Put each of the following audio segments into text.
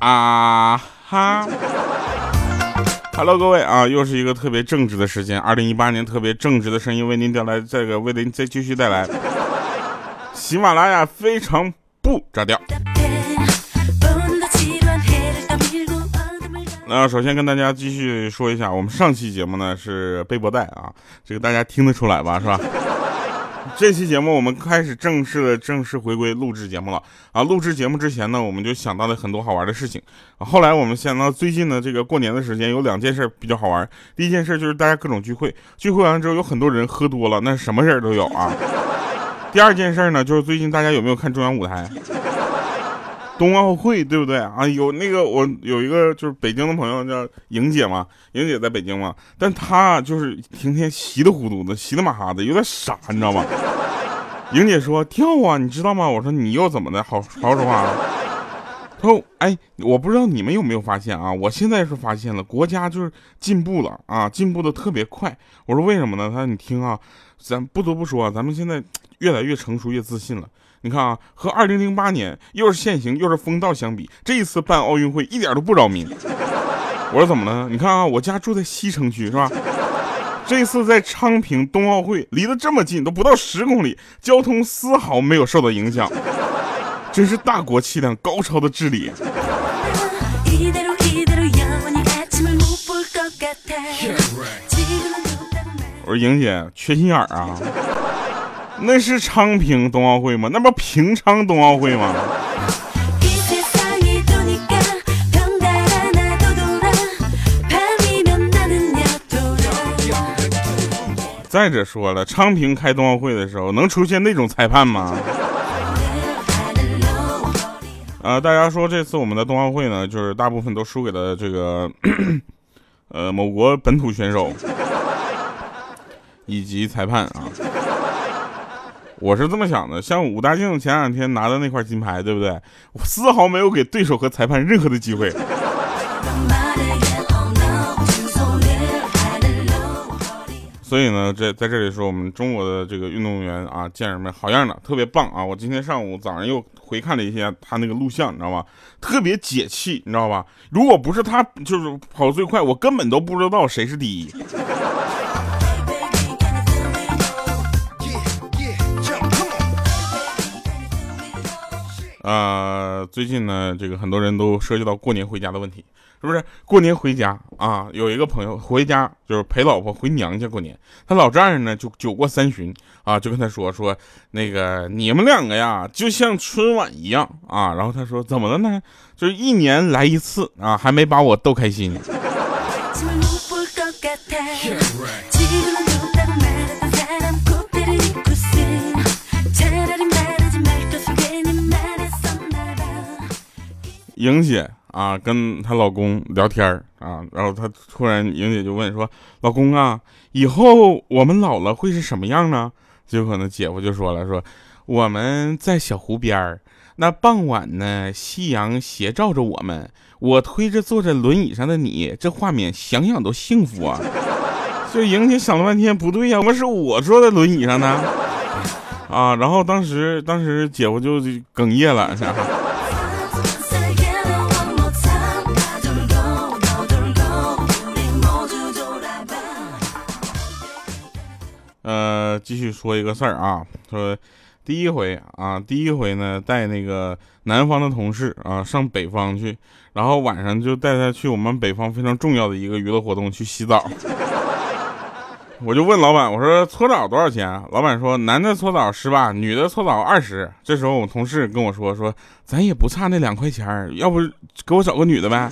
啊哈！Hello，各位啊，又是一个特别正直的时间。二零一八年特别正直的声音为您带来这个，为您再继续带来喜马拉雅非常不着调。那首先跟大家继续说一下，我们上期节目呢是背播带啊，这个大家听得出来吧，是吧？这期节目我们开始正式的正式回归录制节目了啊！录制节目之前呢，我们就想到了很多好玩的事情啊。后来我们想到最近的这个过年的时间有两件事比较好玩。第一件事就是大家各种聚会，聚会完之后有很多人喝多了，那什么事都有啊。第二件事呢，就是最近大家有没有看中央舞台？冬奥会对不对啊？有那个我有一个就是北京的朋友叫莹姐嘛，莹姐在北京嘛，但她就是天天稀里糊涂的，稀里马哈的，有点傻，你知道吗？莹姐说跳啊，你知道吗？我说你又怎么的？好好说话。她说哎，我不知道你们有没有发现啊？我现在是发现了，国家就是进步了啊，进步的特别快。我说为什么呢？她说你听啊，咱不得不说啊，咱们现在越来越成熟，越自信了。你看啊，和二零零八年又是限行又是封道相比，这一次办奥运会一点都不扰民。我说怎么了？你看啊，我家住在西城区是吧？这次在昌平冬奥会离得这么近，都不到十公里，交通丝毫没有受到影响，真是大国气量、高超的治理。我说莹姐缺心眼儿啊。那是昌平冬奥会吗？那不平昌冬奥会吗？再者说了，昌平开冬奥会的时候能出现那种裁判吗？啊，大家说这次我们的冬奥会呢，就是大部分都输给了这个呃某国本土选手以及裁判啊。我是这么想的，像武大靖前两天拿的那块金牌，对不对？我丝毫没有给对手和裁判任何的机会。所以呢，这在这里说，我们中国的这个运动员啊，健儿们好样的，特别棒啊！我今天上午早上又回看了一下他那个录像，你知道吧？特别解气，你知道吧？如果不是他就是跑最快，我根本都不知道谁是第一。呃，最近呢，这个很多人都涉及到过年回家的问题，是不是？过年回家啊，有一个朋友回家就是陪老婆回娘家过年，他老丈人呢就酒过三巡啊，就跟他说说那个你们两个呀，就像春晚一样啊。然后他说怎么了呢？就是一年来一次啊，还没把我逗开心。莹姐啊，跟她老公聊天啊，然后她突然莹姐就问说：“老公啊，以后我们老了会是什么样呢？”结果呢，姐夫就说了：“说我们在小湖边儿，那傍晚呢，夕阳斜照着我们，我推着坐在轮椅上的你，这画面想想都幸福啊！”就莹姐想了半天，不对呀，怎么是我坐在轮椅上呢？啊，然后当时当时姐夫就哽咽了，是吧？继续说一个事儿啊，说第一回啊，第一回呢带那个南方的同事啊上北方去，然后晚上就带他去我们北方非常重要的一个娱乐活动去洗澡。我就问老板，我说搓澡多少钱？老板说男的搓澡十八，女的搓澡二十。这时候我同事跟我说说，咱也不差那两块钱，要不给我找个女的呗。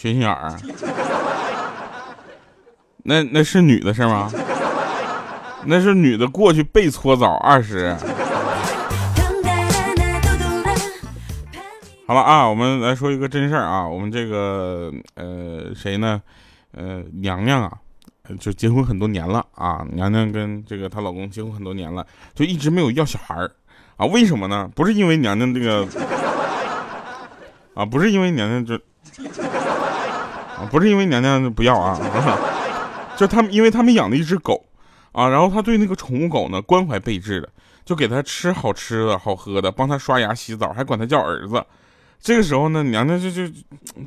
缺心眼儿，那那是女的是吗？那是女的过去被搓澡二十。好了啊，我们来说一个真事儿啊，我们这个呃谁呢？呃娘娘啊，就结婚很多年了啊，娘娘跟这个她老公结婚很多年了，就一直没有要小孩儿啊？为什么呢？不是因为娘娘这个啊，不是因为娘娘就啊，不是因为娘娘不要啊，就他们，因为他们养的一只狗啊，然后他对那个宠物狗呢关怀备至的，就给它吃好吃的好喝的，帮它刷牙洗澡，还管它叫儿子。这个时候呢，娘娘就就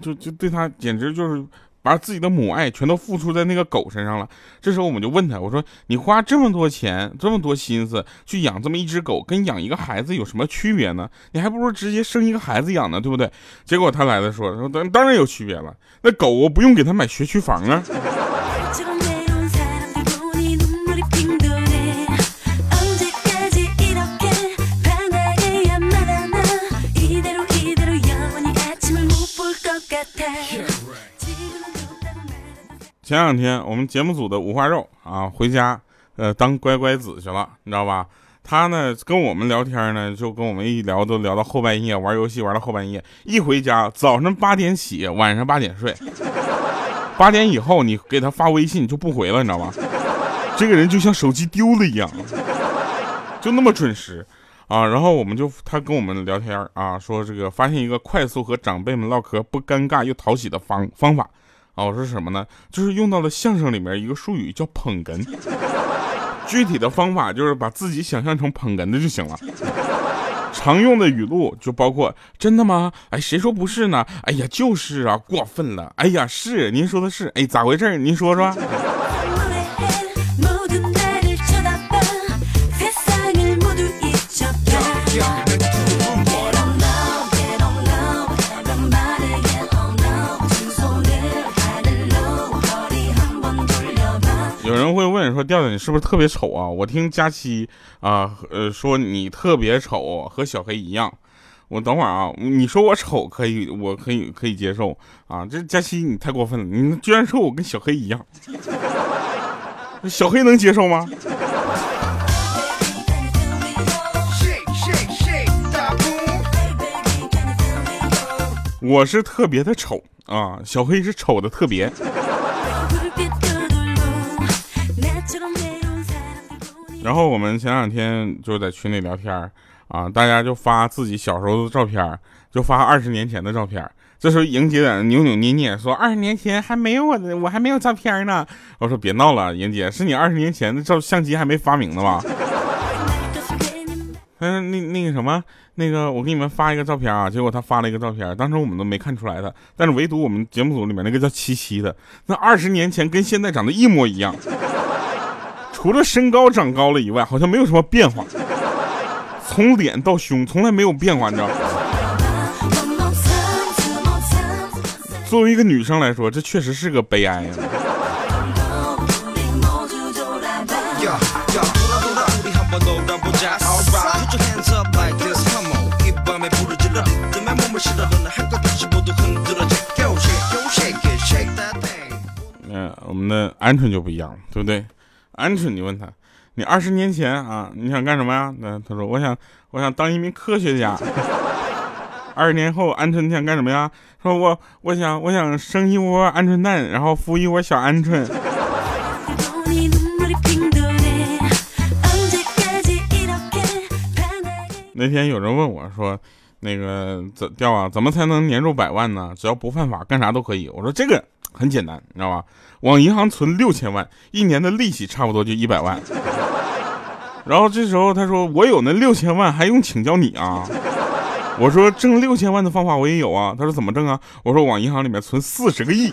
就就对他简直就是。把自己的母爱全都付出在那个狗身上了。这时候我们就问他，我说：“你花这么多钱、这么多心思去养这么一只狗，跟养一个孩子有什么区别呢？你还不如直接生一个孩子养呢，对不对？”结果他来了说：“说当当然有区别了，那狗我不用给他买学区房啊。”前两天我们节目组的五花肉啊回家，呃当乖乖子去了，你知道吧？他呢跟我们聊天呢，就跟我们一聊都聊到后半夜，玩游戏玩到后半夜。一回家早上八点起，晚上八点睡。八点以后你给他发微信就不回了，你知道吗？这个人就像手机丢了一样，就那么准时啊。然后我们就他跟我们聊天啊，说这个发现一个快速和长辈们唠嗑不尴尬又讨喜的方方法。啊，我说什么呢？就是用到了相声里面一个术语叫捧哏，具体的方法就是把自己想象成捧哏的就行了。常用的语录就包括：真的吗？哎，谁说不是呢？哎呀，就是啊，过分了。哎呀，是，您说的是。哎，咋回事？您说说。说调调，你是不是特别丑啊？我听佳期啊，呃，说你特别丑，和小黑一样。我等会儿啊，你说我丑可以，我可以可以接受啊。这佳期你太过分了，你居然说我跟小黑一样，小黑能接受吗？我是特别的丑啊，小黑是丑的特别。然后我们前两天就在群里聊天啊，大家就发自己小时候的照片就发二十年前的照片这时候莹姐在那扭扭捏捏说：“二十年前还没有我的，我还没有照片呢。”我说：“别闹了，莹姐，是你二十年前的照相机还没发明呢吧？”嗯，那那个什么，那个我给你们发一个照片啊，结果他发了一个照片，当时我们都没看出来的，但是唯独我们节目组里面那个叫七七的，那二十年前跟现在长得一模一样。除了身高长高了以外，好像没有什么变化。从脸到胸，从来没有变化，你知道吗？作为一个女生来说，这确实是个悲哀呀。嗯，我们的鹌鹑就不一样了，对不对？鹌鹑，你问他，你二十年前啊，你想干什么呀？那他说，我想，我想当一名科学家。二十年后，鹌鹑你想干什么呀？说我，我想，我想生一窝鹌鹑蛋，然后孵一窝小鹌鹑。那天有人问我说，那个怎掉啊？怎么才能年入百万呢？只要不犯法，干啥都可以。我说这个。很简单，你知道吧？往银行存六千万，一年的利息差不多就一百万。然后这时候他说：“我有那六千万，还用请教你啊？”我说：“挣六千万的方法我也有啊。”他说：“怎么挣啊？”我说：“往银行里面存四十个亿。”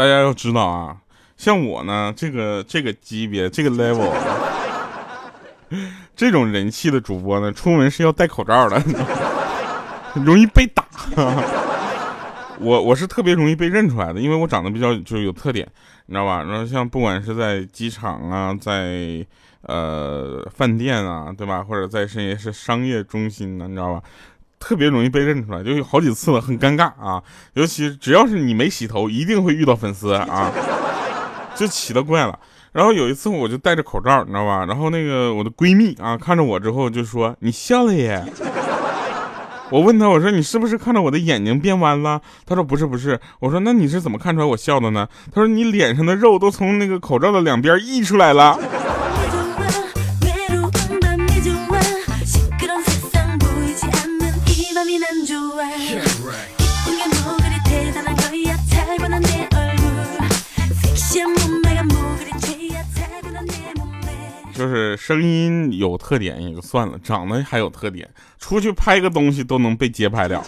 大家要知道啊。像我呢，这个这个级别，这个 level，这种人气的主播呢，出门是要戴口罩的，容易被打。我我是特别容易被认出来的，因为我长得比较就是有特点，你知道吧？然后像不管是在机场啊，在呃饭店啊，对吧？或者在甚至是商业中心呢，你知道吧？特别容易被认出来，就有好几次了，很尴尬啊。尤其只要是你没洗头，一定会遇到粉丝啊。就奇了怪了，然后有一次我就戴着口罩，你知道吧？然后那个我的闺蜜啊看着我之后就说：“你笑了耶。”我问她我说：“你是不是看着我的眼睛变弯了？”她说：“不是不是。”我说：“那你是怎么看出来我笑的呢？”她说：“你脸上的肉都从那个口罩的两边溢出来了。”就是声音有特点也就算了，长得还有特点，出去拍个东西都能被街拍了，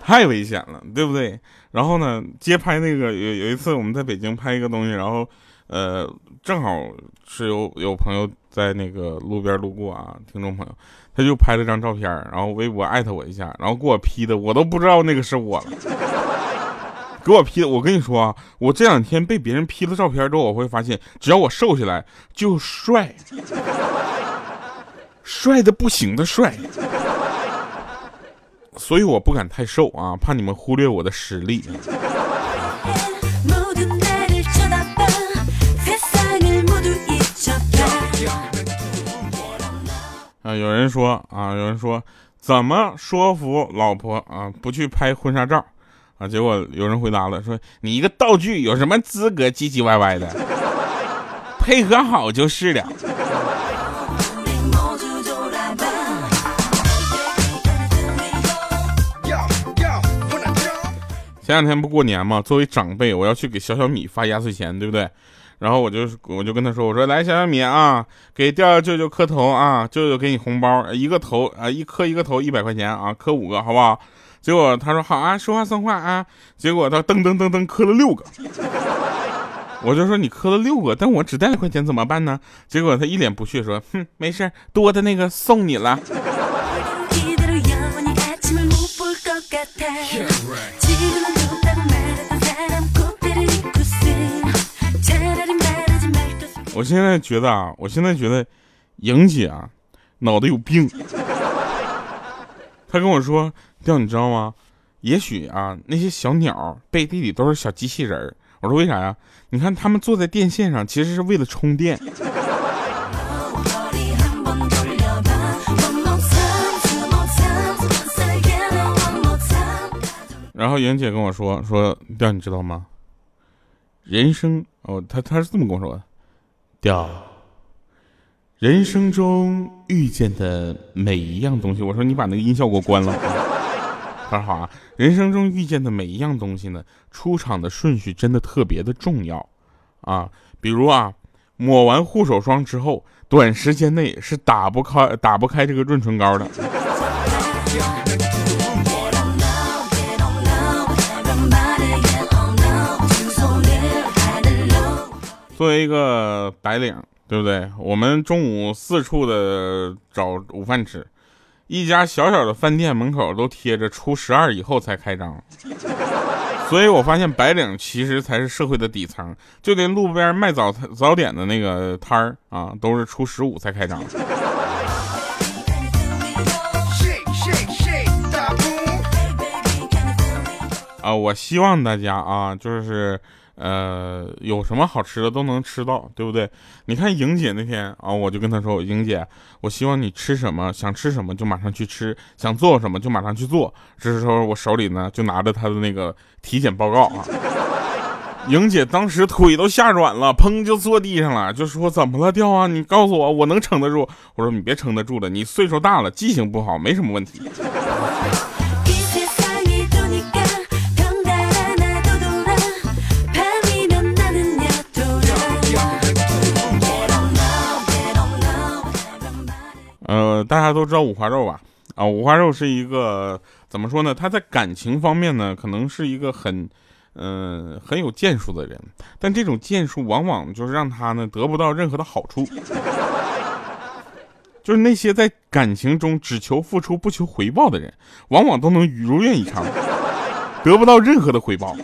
太危险了，对不对？然后呢，街拍那个有有一次我们在北京拍一个东西，然后呃正好是有有朋友在那个路边路过啊，听众朋友，他就拍了张照片，然后微博艾特我一下，然后给我 P 的，我都不知道那个是我了。给我 P 的，我跟你说啊，我这两天被别人 P 了照片之后，我会发现，只要我瘦下来就帅，帅的不行的帅，所以我不敢太瘦啊，怕你们忽略我的实力。啊，有人说啊，有人说，怎么说服老婆啊，不去拍婚纱照？啊！结果有人回答了，说：“你一个道具有什么资格唧唧歪歪的？配合好就是了。”前两天不过年嘛，作为长辈，我要去给小小米发压岁钱，对不对？然后我就我就跟他说：“我说来，小小米啊，给调调舅舅磕头啊，舅舅给你红包，一个头啊，一磕一个头一百块钱啊，磕五个好不好？”结果他说好啊，说话算话啊。结果他噔噔噔噔磕了六个，我就说你磕了六个，但我只带了块钱怎么办呢？结果他一脸不屑说，哼，没事多的那个送你了。我现在觉得啊，我现在觉得莹姐啊，脑袋有病。他跟我说。掉，你知道吗？也许啊，那些小鸟背地里都是小机器人儿。我说为啥呀？你看他们坐在电线上，其实是为了充电。然后莹姐跟我说说，掉，你知道吗？人生哦，他他是这么跟我说的，掉。人生中遇见的每一样东西，我说你把那个音效给我关了。很好啊，人生中遇见的每一样东西呢，出场的顺序真的特别的重要，啊，比如啊，抹完护手霜之后，短时间内是打不开打不开这个润唇膏的。作为一个白领，对不对？我们中午四处的找午饭吃。一家小小的饭店门口都贴着初十二以后才开张，所以我发现白领其实才是社会的底层，就连路边卖早早点的那个摊儿啊，都是初十五才开张。啊，我希望大家啊，就是。呃，有什么好吃的都能吃到，对不对？你看莹姐那天啊，我就跟她说，莹姐，我希望你吃什么，想吃什么就马上去吃，想做什么就马上去做。这时候我手里呢就拿着她的那个体检报告啊，莹姐当时腿都吓软了，砰就坐地上了，就说怎么了，掉啊？你告诉我，我能撑得住。我说你别撑得住了，你岁数大了，记性不好，没什么问题。大家都知道五花肉吧？啊，五花肉是一个怎么说呢？他在感情方面呢，可能是一个很，嗯，很有建树的人。但这种建树往往就是让他呢得不到任何的好处。就是那些在感情中只求付出不求回报的人，往往都能如愿以偿，得不到任何的回报。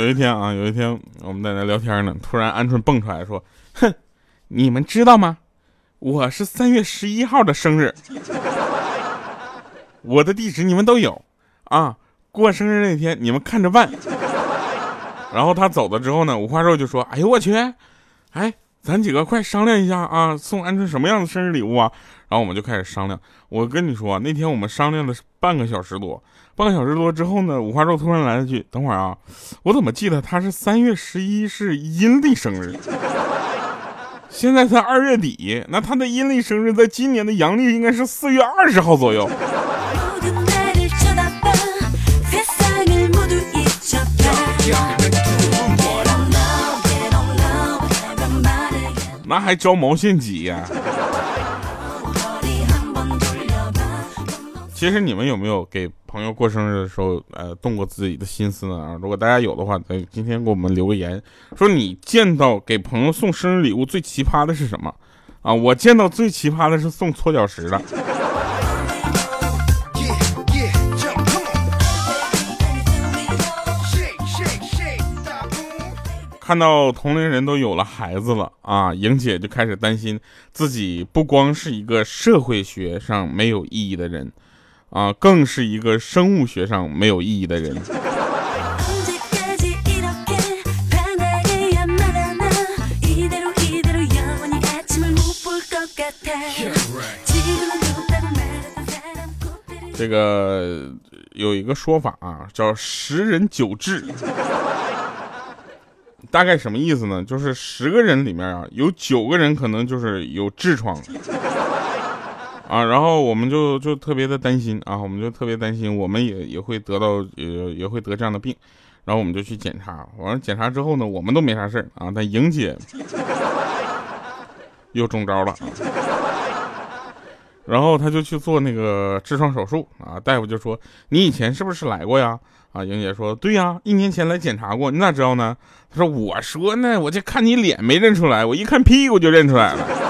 有一天啊，有一天我们在那聊天呢，突然鹌鹑蹦出来说：“哼，你们知道吗？我是三月十一号的生日。”我的地址你们都有啊。过生日那天你们看着办。然后他走了之后呢，五花肉就说：“哎呦我去，哎，咱几个快商量一下啊，送鹌鹑什么样的生日礼物啊？”然后我们就开始商量。我跟你说，那天我们商量了半个小时多，半个小时多之后呢，五花肉突然来了句：“等会儿啊，我怎么记得他是三月十一是阴历生日？现在才二月底，那他的阴历生日在今年的阳历应该是四月二十号左右。”那还招毛线急呀？其实你们有没有给朋友过生日的时候，呃，动过自己的心思呢啊？如果大家有的话，在今天给我们留个言，说你见到给朋友送生日礼物最奇葩的是什么？啊，我见到最奇葩的是送搓脚石的。看到同龄人都有了孩子了啊，莹姐就开始担心自己不光是一个社会学上没有意义的人，啊，更是一个生物学上没有意义的人。这个有一个说法啊，叫十人九痔。大概什么意思呢？就是十个人里面啊，有九个人可能就是有痔疮啊，然后我们就就特别的担心啊，我们就特别担心，我们也也会得到也也会得这样的病，然后我们就去检查，完了检查之后呢，我们都没啥事儿啊，但莹姐 又中招了，然后他就去做那个痔疮手术啊，大夫就说你以前是不是来过呀？啊，莹姐说对呀，一年前来检查过，你咋知道呢？他说我说呢，我就看你脸没认出来，我一看屁股就认出来了。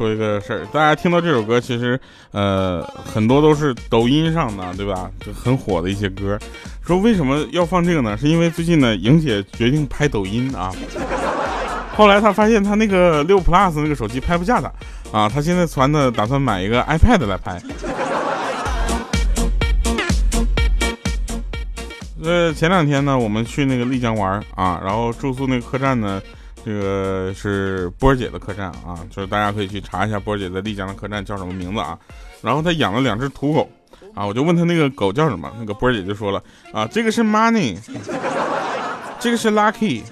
说一个事儿。大家听到这首歌，其实呃很多都是抖音上的，对吧？就很火的一些歌。说为什么要放这个呢？是因为最近呢，莹姐决定拍抖音啊。后来她发现她那个六 plus 那个手机拍不下她啊，她现在攒的打算买一个 iPad 来拍。呃，前两天呢，我们去那个丽江玩啊，然后住宿那个客栈呢。这个是波儿姐的客栈啊，就是大家可以去查一下波儿姐在丽江的客栈叫什么名字啊。然后她养了两只土狗啊，我就问她那个狗叫什么，那个波儿姐就说了啊，这个是 Money，这个是 Lucky。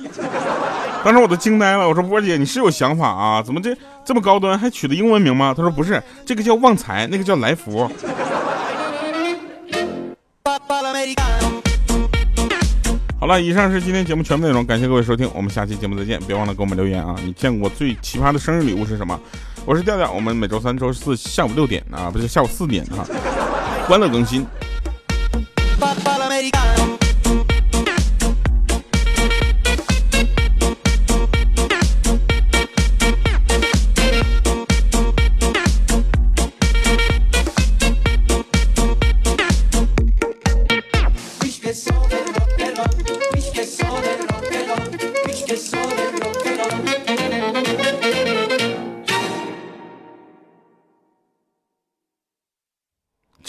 当时我都惊呆了，我说波儿姐你是有想法啊，怎么这这么高端还取的英文名吗？她说不是，这个叫旺财，那个叫来福。好了，以上是今天节目全部内容，感谢各位收听，我们下期节目再见，别忘了给我们留言啊！你见过最奇葩的生日礼物是什么？我是调调，我们每周三、周四下午六点啊，不是下午四点啊，欢乐更新。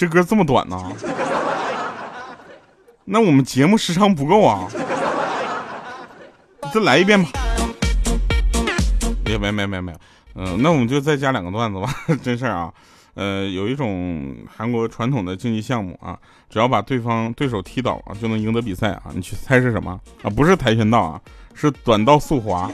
歌这么短呢？那我们节目时长不够啊！再来一遍吧。没有没有没没没有，嗯，那我们就再加两个段子吧。真事儿啊，呃，有一种韩国传统的竞技项目啊，只要把对方对手踢倒啊，就能赢得比赛啊。你去猜是什么啊？不是跆拳道啊，是短道速滑。